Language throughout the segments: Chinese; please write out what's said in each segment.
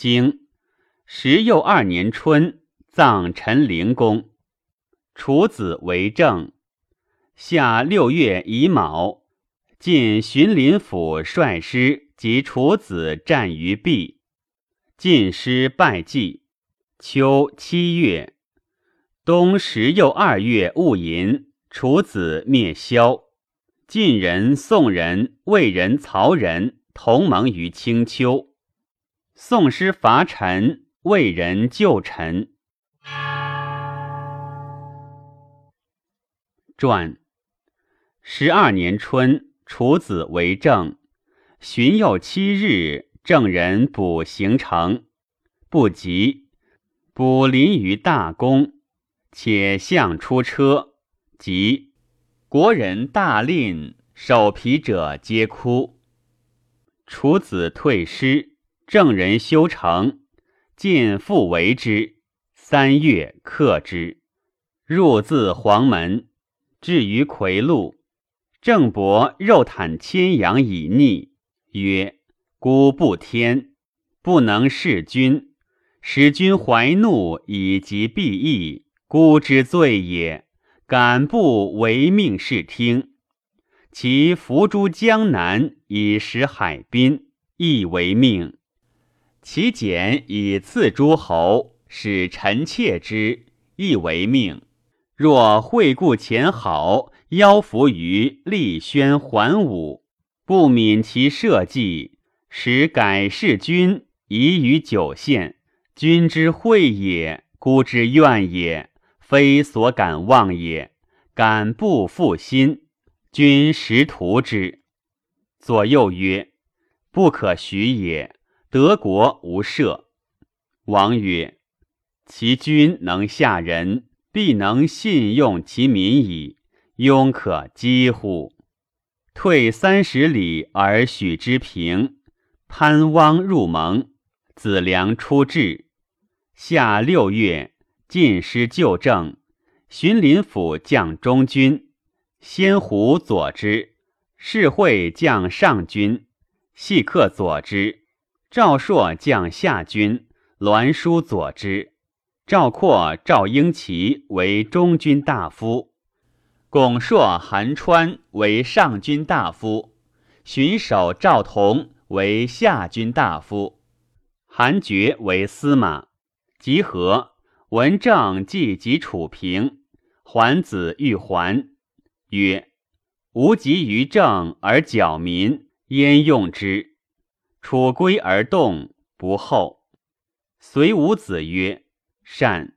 经十又二年春，葬陈灵公。楚子为政。夏六月乙卯，晋荀林府率师及楚子战于壁，晋师败绩。秋七月，冬十又二月戊寅，楚子灭萧。晋人、宋人、魏人、曹人同盟于青丘。宋师伐陈，魏人救陈。传十二年春，楚子为政。旬又七日，郑人卜行程，不及，卜临于大宫，且相出车，即国人大吝，守皮者皆哭。楚子退师。郑人修成，晋复为之。三月克之，入自黄门，至于夔路。郑伯肉袒千阳以逆，曰：“孤不天，不能弑君，使君怀怒以及必义，孤之罪也。敢不违命视听？其伏诸江南以食海滨，亦为命。”其简以赐诸侯，使臣妾之，亦为命。若惠顾前好，邀服于立宣桓武，不敏其社稷，使改弑君，宜于九县。君之惠也，孤之怨也，非所敢忘也。敢不负心，君实图之。左右曰：不可许也。德国无赦。王曰：“其君能下人，必能信用其民矣。庸可击乎？”退三十里而许之平。潘汪入盟，子良出至。夏六月，晋师旧政，荀林甫将中军，先胡佐之，士会将上军，细客佐之。赵朔将下军，栾书佐之；赵括、赵英齐为中军大夫，巩硕、韩川为上军大夫，荀守赵同为下军大夫，韩厥为司马。集合，文正既及楚平，桓子欲还，曰：“吾急于政而矫民，焉用之？”楚归而动，不后。随伍子曰：“善。”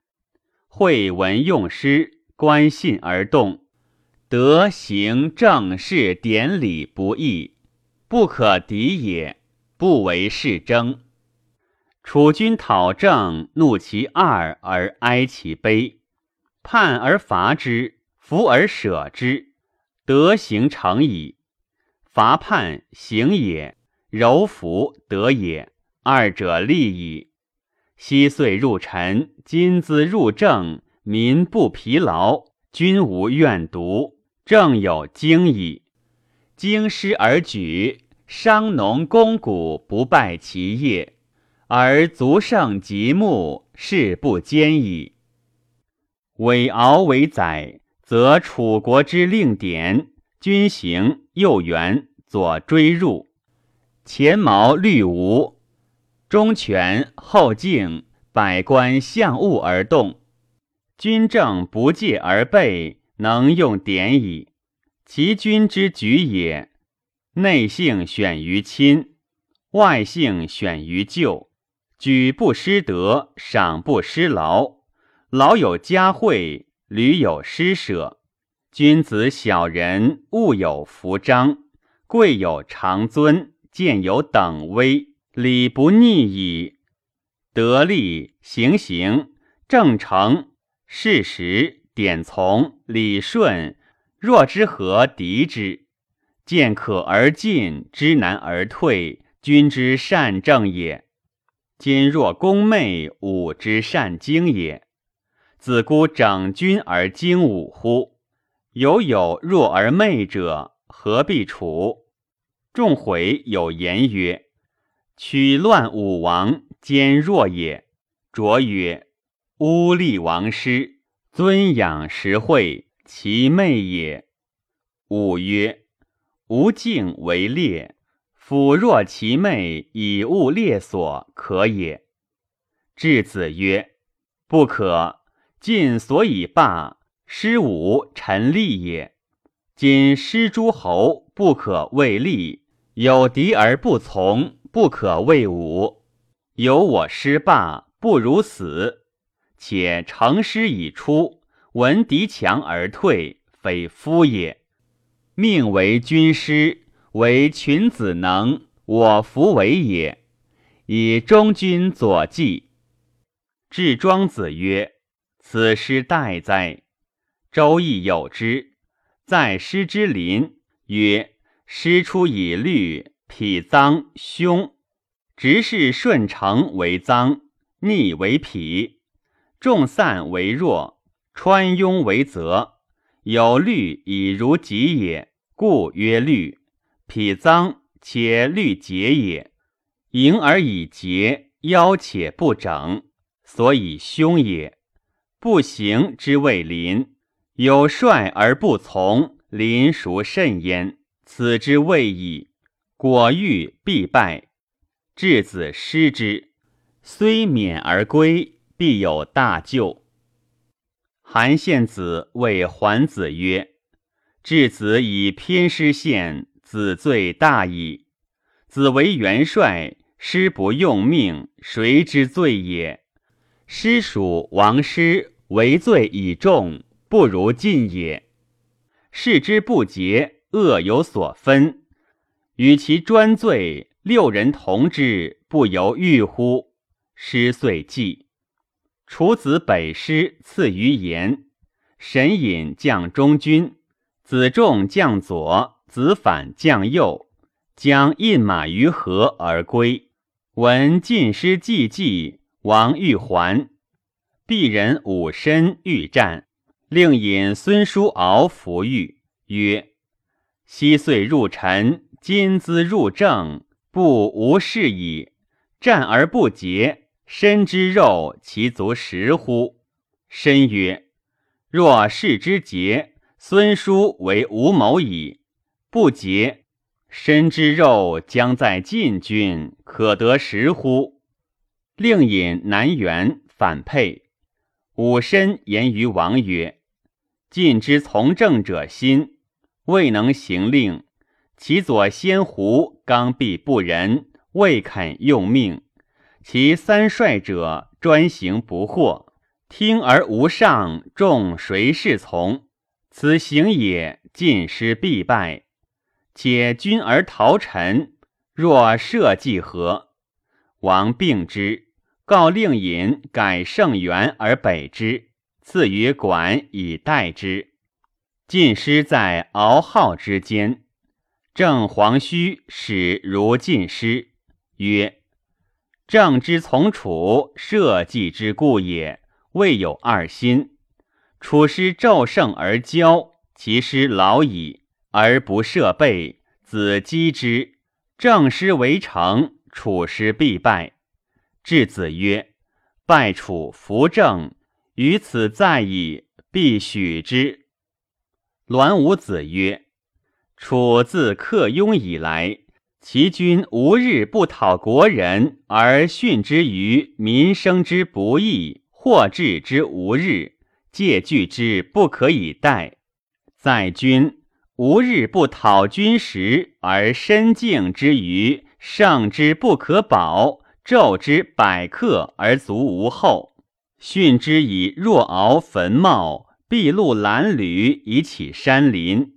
会闻用师，观信而动。德行政事典礼不义，不可敌也。不为事争。楚君讨政，怒其二而哀其悲，叛而伐之，服而舍之，德行成矣。伐叛行也。柔服得也，二者利矣。昔岁入臣，今兹入政，民不疲劳，君无怨毒，政有经矣。经师而举，商农工贾不败其业，而足胜极木，事不坚矣。伪敖为宰，则楚国之令典，君行右援，左追入。前毛绿吴，中权后敬，百官向恶而动。君政不戒而备，能用典矣。其君之举也，内性选于亲，外性选于旧。举不失德，赏不失劳。劳有嘉惠，履有施舍。君子小人，物有服章，贵有长尊。见有等威，礼不逆矣。得利行行，正成事实，典从礼顺。若之何敌之？见可而进，知难而退，君之善政也。今若攻昧，武之善经也。子孤整军而精武乎？犹有弱而昧者，何必处？众悔有言曰：“取乱武王，兼弱也。卓曰：乌立王师，尊养实惠，其妹也。武曰：吾敬为烈，辅若其妹以物列所，可也。质子曰：不可。晋所以霸，失武臣立也。今师诸侯不可为立，有敌而不从，不可为武。有我师霸，不如死。且成师已出，闻敌强而退，非夫也。命为军师，为群子能，我弗为也。以中军左记。至庄子曰。此诗待哉？周易有之，在师之林，曰：“师出以律，痞脏凶，直视顺承为脏，逆为痞，众散为弱，穿庸为泽。有律以如己也，故曰律。痞脏且律节也，盈而以节，腰且不整，所以凶也。”不行之谓临，有率而不从，临孰甚焉？此之谓矣。果欲必败。质子失之，虽免而归，必有大救。韩献子谓桓子曰：“质子以偏师献，子罪大矣。子为元帅，师不用命，谁之罪也？师属王师。”为罪以重，不如进也。视之不竭，恶有所分。与其专罪，六人同之，不由欲乎？师遂继。楚子北师赐于言，神隐将中军，子仲将左，子反将右，将印马于河而归。闻晋师既济，王欲还。鄙人武申欲战，令引孙叔敖服御，曰：“昔岁入臣，今兹入政，不无事矣。战而不捷，身之肉，其足食乎？”申曰：“若士之节，孙叔为无谋矣；不捷，身之肉将在晋军，可得食乎？”令引南辕反沛。武申言于王曰：“晋之从政者心，未能行令。其左先胡刚愎不仁，未肯用命；其三帅者专行不惑，听而无上，众谁是从？此行也，晋师必败。且君而逃臣，若社稷何？王病之。”告令尹改圣元而北之，赐于管以待之。晋师在敖浩之间，正黄须使如晋师，曰：“正之从楚，社稷之故也，未有二心。楚师骤胜而骄，其师老矣，而不设备，子击之，正师为成，楚师必败。”质子曰：“败楚扶正，于此在矣，必许之。”栾武子曰：“楚自克雍以来，其君无日不讨国人而训之于民生之不义，或治之无日，戒惧之不可以待。在君无日不讨君时而身敬之于上之不可保。”昼之百客而足无后，训之以若敖坟茂，筚路蓝缕以启山林。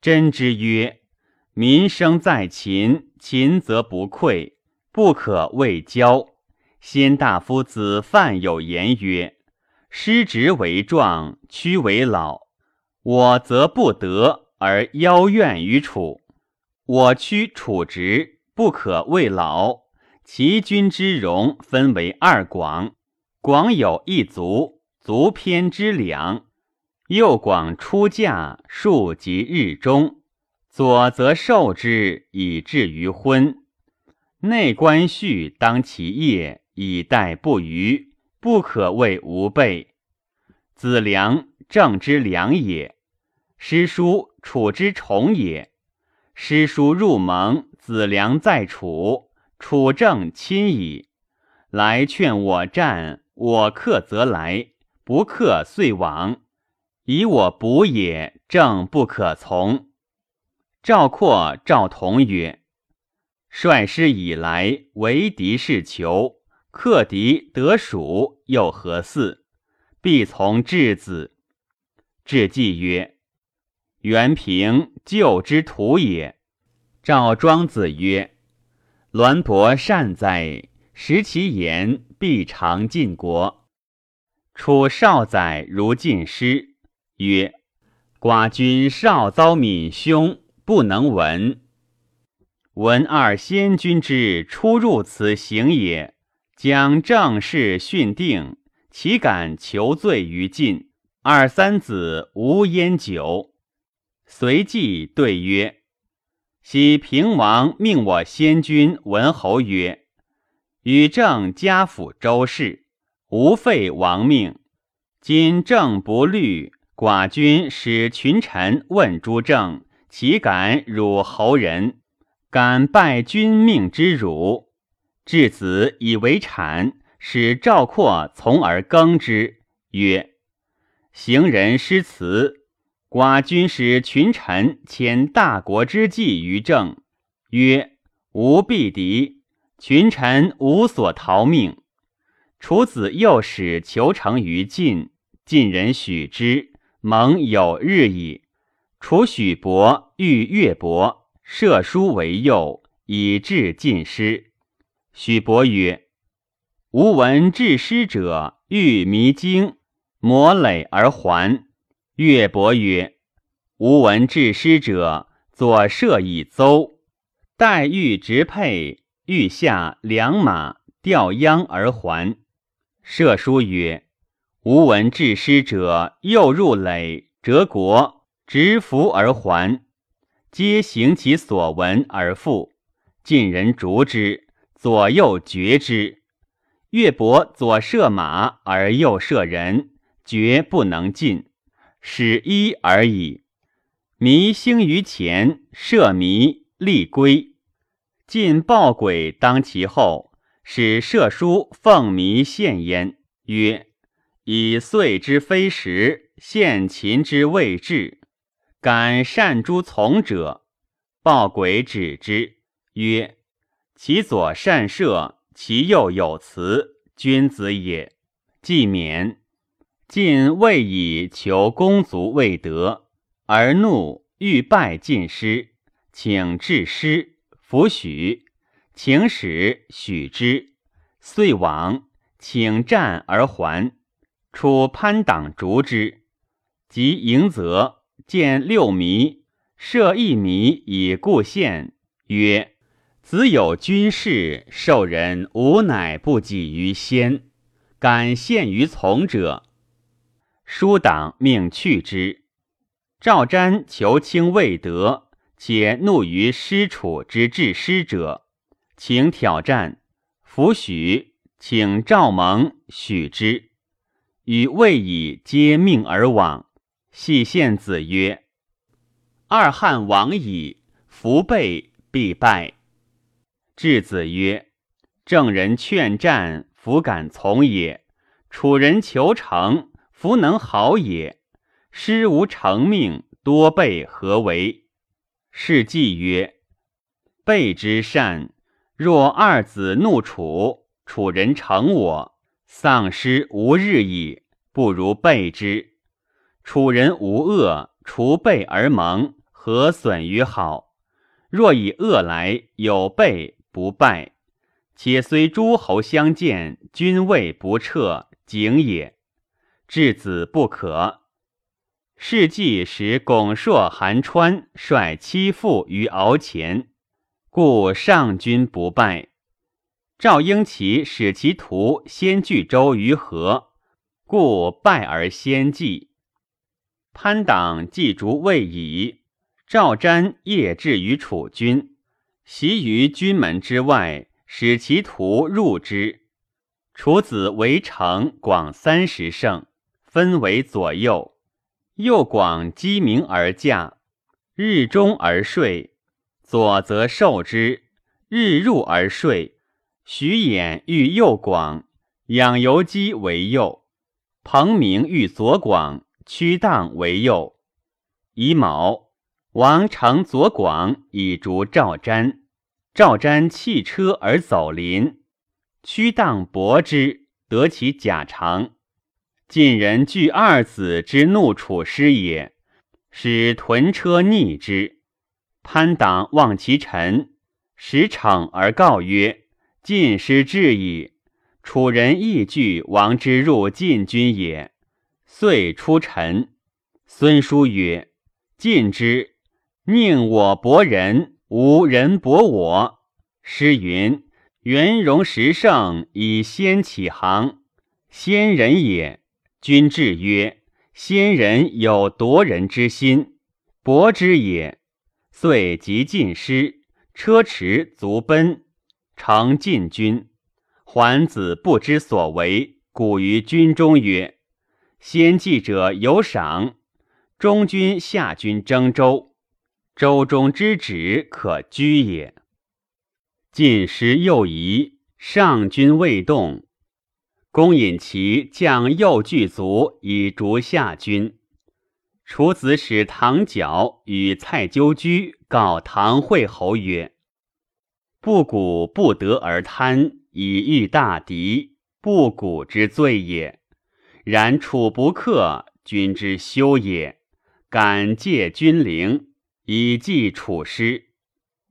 真之曰：民生在秦，秦则不愧，不可谓骄。先大夫子范有言曰：失职为壮，屈为老。我则不得而邀怨于楚，我屈楚直，不可谓老。其君之容分为二广，广有一族，族偏之两；右广出嫁，数及日中，左则受之以至于昏。内官序当其业，以待不虞，不可谓无备。子良，正之良也；师叔，楚之宠也。师叔入盟，子良在楚，楚正亲矣。来劝我战，我克则来，不克遂往。以我补也，正不可从。赵括、赵同曰：“率师以来，为敌是求，克敌得蜀，又何似？必从质子。”质季曰：“元平救之徒也。”赵庄子曰：“栾伯善哉，识其言，必长晋国。”楚少宰如晋师曰：“寡君少遭闵凶。”不能闻。闻二先君之出入此行也，将正事训定，岂敢求罪于晋？二三子无烟酒。随即对曰：“昔平王命我先君文侯曰：‘与正家府周氏，无废王命。’今正不虑，寡君使群臣问诸政。”岂敢辱侯人？敢拜君命之辱。质子以为产，使赵括从而耕之，曰：“行人失辞。寡君使群臣遣大国之计于政，曰：吾必敌，群臣无所逃命。楚子又使求成于晋，晋人许之，盟有日矣。”楚许伯欲越伯，射书为诱，以致尽师。许伯曰：“吾闻治师者，欲迷经，磨累而还。”越伯曰：“吾闻治师者，左射以邹，待欲直佩，欲下良马，吊秧而还。”射书曰：“吾闻治师者，又入垒，折国。”执服而还，皆行其所闻而复。晋人逐之，左右绝之。越伯左射马而右射人，绝不能进，使一而已。弥兴于前，射弥立归。晋暴鬼当其后，使射书奉弥献焉，曰：“以岁之非时，献秦之未至。”敢善诸从者，报鬼止之，曰：“其左善射，其右有辞，君子也。”既免。晋未以求公族未得，而怒，欲拜晋师，请致师，弗许，请使许之，遂往，请战而还。楚潘党逐之，及迎泽。见六迷，设一迷以固县，曰：“子有军事，受人无乃不己于先，敢献于从者。”书党命去之。赵瞻求卿未得，且怒于师楚之治师者，请挑战，弗许，请赵蒙许之，与魏以皆命而往。系献子曰：“二汉王矣，弗备必败。”质子曰：“正人劝战，弗敢从也；楚人求成，弗能好也。师无成命，多备何为？”是计曰：“备之善，若二子怒楚，楚人成我，丧失无日矣，不如备之。”楚人无恶，除备而盟，何损于好？若以恶来，有备不败。且虽诸侯相见，君位不撤，景也。质子不可。是季使巩硕、韩川率七父于敖前，故上君不败。赵婴齐使其徒先据周于河，故败而先继。潘党既逐魏矣，赵瞻夜至于楚军，袭于军门之外，使其徒入之。楚子围城广三十胜，分为左右。右广鸡鸣而驾，日中而睡，左则受之，日入而睡。徐衍欲右广，养由基为右；彭明欲左广，屈荡为右。乙卯，王乘左广以逐赵瞻，赵瞻弃车而走林，屈荡搏之，得其甲长。晋人惧二子之怒楚师也，使屯车逆之。潘党望其臣，使逞而告曰：“晋师至矣。”楚人亦惧王之入晋军也，遂出陈。孙叔曰：“晋之宁我薄人，无人薄我。”诗云：“元戎十胜，以先起行。”先人也。君至曰：“先人有夺人之心，薄之也。”遂即进师，车驰卒奔，成晋军。桓子不知所为，鼓于军中曰：“先继者有赏。”中军下军征周，周中之止可居也。晋师右移，上军未动。公引其将右巨卒以逐下军。楚子使唐角与蔡纠居告唐惠侯曰：“不古不得而贪，以遇大敌，不古之罪也。然楚不克，君之羞也。敢借君陵，以济楚师，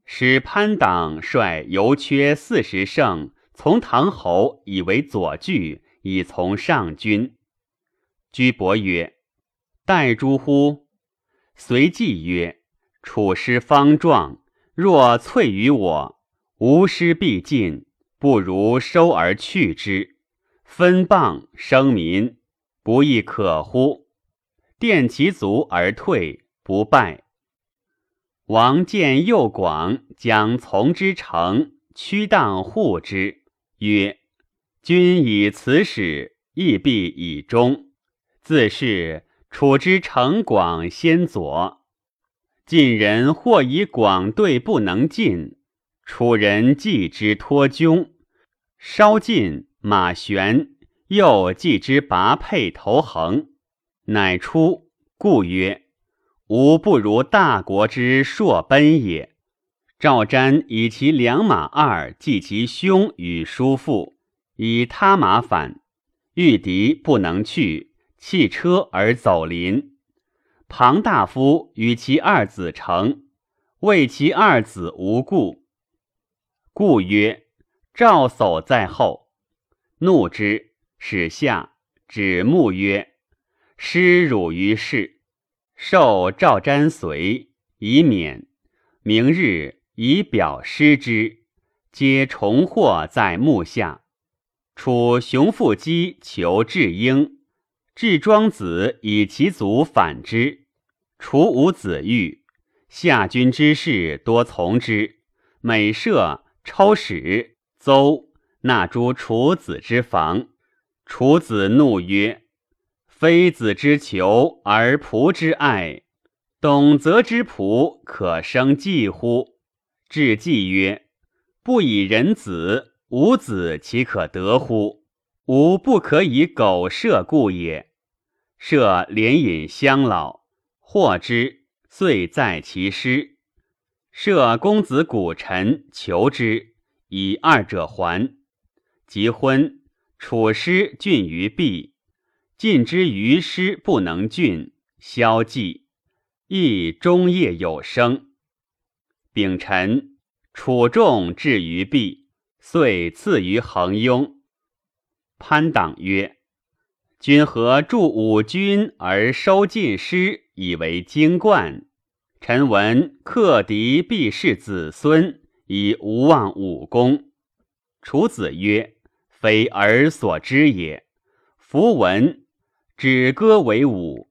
使潘党率游缺四十胜。”从唐侯以为左据，以从上君。居伯曰：“待诸乎？”随即曰：“楚师方壮，若粹于我，吾师必尽，不如收而去之，分谤生民，不亦可乎？奠其足而退，不败。”王见右广，将从之城，屈荡护之。曰：君以此使，亦必以忠。自是楚之城广先左。晋人或以广对不能进，楚人继之托窘。稍晋马旋，又继之拔佩头横，乃出。故曰：吾不如大国之硕奔也。赵瞻以其良马二继其兄与叔父，以他马反，遇敌不能去，弃车而走临。庞大夫与其二子成，谓其二子无故。故曰：“赵叟在后。”怒之，使下指目曰：“失辱于世，受赵瞻随，以免明日。”以表失之，皆重获在幕下。楚雄父姬求智婴，智庄子以其祖反之。楚无子欲，下军之事多从之。每射抽矢，邹纳诸楚子之房。楚子怒曰：“非子之求而仆之爱，董泽之仆可生计乎？”至季曰：“不以人子，吾子岂可得乎？吾不可以苟射故也。射连引乡老，获之，遂在其师。设公子古臣求之，以二者还。及婚，楚师郡于毕，晋之于师不能郡，消寂，亦终夜有声。”丙辰，楚仲至于毕，遂赐于恒雍。潘党曰：“君何助五军而收晋师，以为经冠？臣闻克敌必是子孙，以无忘武功。”楚子曰：“非尔所知也。夫闻止戈为武，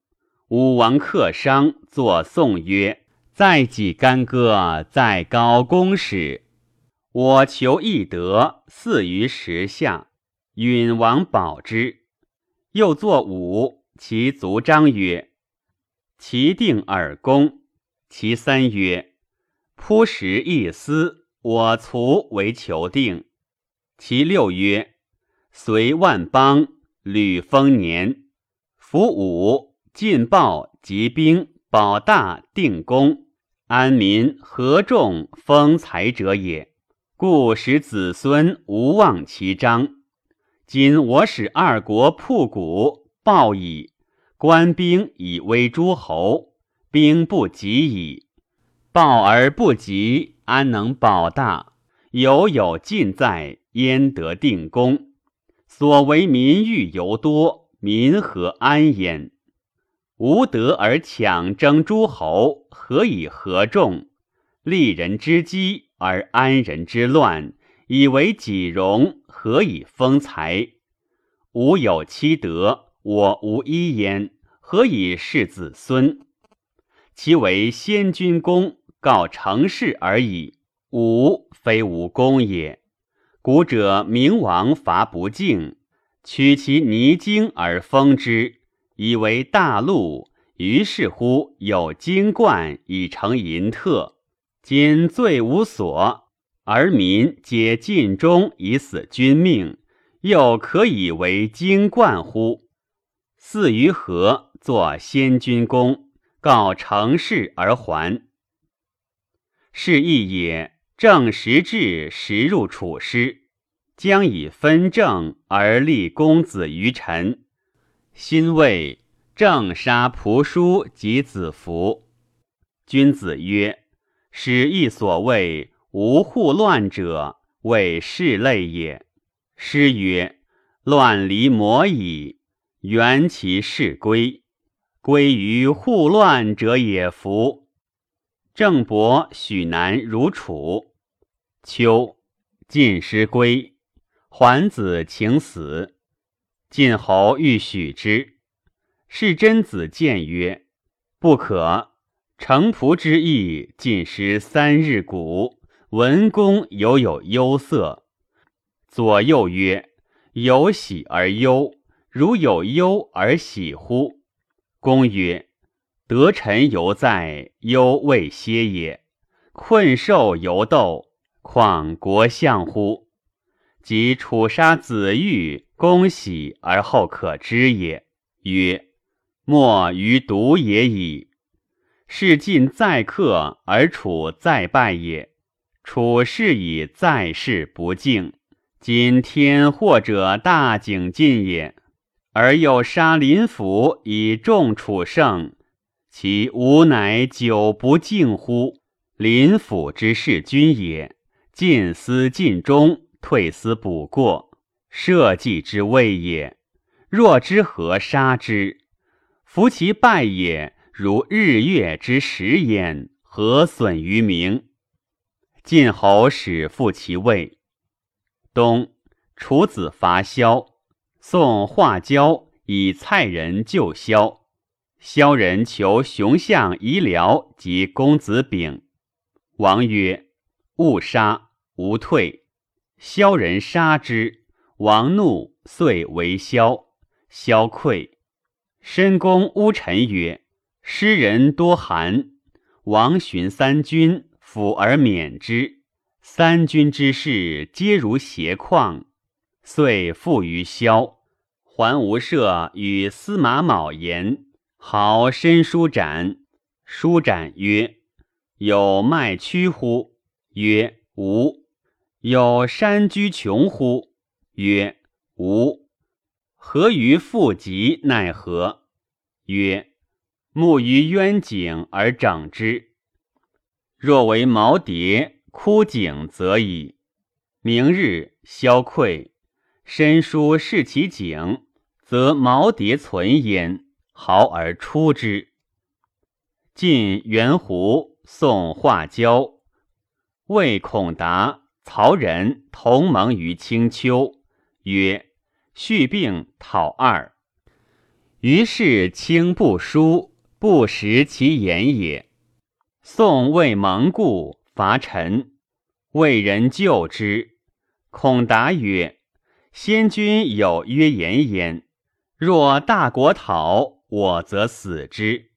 武王克商，作颂曰。”在己干戈，在高公使。我求易得，似于石下。允王保之。又作武，其族章曰：“其定耳公。”其三曰：“扑食一丝，我卒为求定。”其六曰：“随万邦，履丰年。”服五，进报集兵，保大定公，安民合众，丰财者也。故使子孙无忘其章。今我使二国铺谷，报矣。官兵以威诸侯，兵不及矣。报而不及，安能保大？犹有尽在，焉得定功？所为民欲尤多，民何安焉？无德而抢争诸侯，何以合众？利人之机。而安人之乱，以为己荣，何以丰财？吾有其德，我无一焉，何以事子孙？其为先君公，告成事而已。吾非无功也。古者明王伐不敬，取其泥精而封之，以为大陆。于是乎有金冠以成银特。今罪无所，而民皆尽忠以死君命，又可以为京冠乎？四于何作先君公，告成事而还。是义也。正时至，时入处师，将以分政而立公子于臣。新谓正杀仆叔及子服。君子曰。使亦所谓无护乱者，谓是类也。诗曰：“乱离魔矣，缘其事归。归于互乱者也。”夫郑伯、许南如楚。秋，晋师归，桓子请死。晋侯欲许之，是真子谏曰：“不可。”成仆之意，尽失三日谷。文公犹有忧色。左右曰：“有喜而忧，如有忧而喜乎？”公曰：“得臣犹在，忧未歇也。困兽犹斗，况国相乎？及楚杀子玉，公喜而后可知也。”曰：“莫于独也已。”是晋在克而楚在败也。楚是以在世不敬。今天祸者大景晋也，而又杀林甫以重楚胜，其吾乃久不敬乎？林甫之弑君也，进思尽忠，退思补过，社稷之谓也。若之何杀之？夫其败也。如日月之食焉，何损于民？晋侯使复其位。冬，楚子伐萧，宋化椒以蔡人救萧。萧人求熊相遗辽及公子丙，王曰：“勿杀，无退。”萧人杀之，王怒，遂为萧。萧溃。申公乌臣曰。诗人多寒，王寻三军，辅而免之。三军之事，皆如斜旷，遂复于萧。还无赦与司马卯言，好申书展。书展曰：“有麦屈乎？”曰：“无。”有山居穷乎？曰：“无。”何于复疾？奈何？曰：木于渊井而整之。若为毛蝶枯井，则已。明日消溃，申书视其景，则毛蝶存焉，毫而出之。晋元胡、宋化椒、魏孔达、曹仁同盟于青丘，曰：“续病讨二。”于是卿不书。不识其言也。宋魏蒙故伐陈，魏人救之。孔达曰：“先君有曰言焉：若大国讨我，则死之。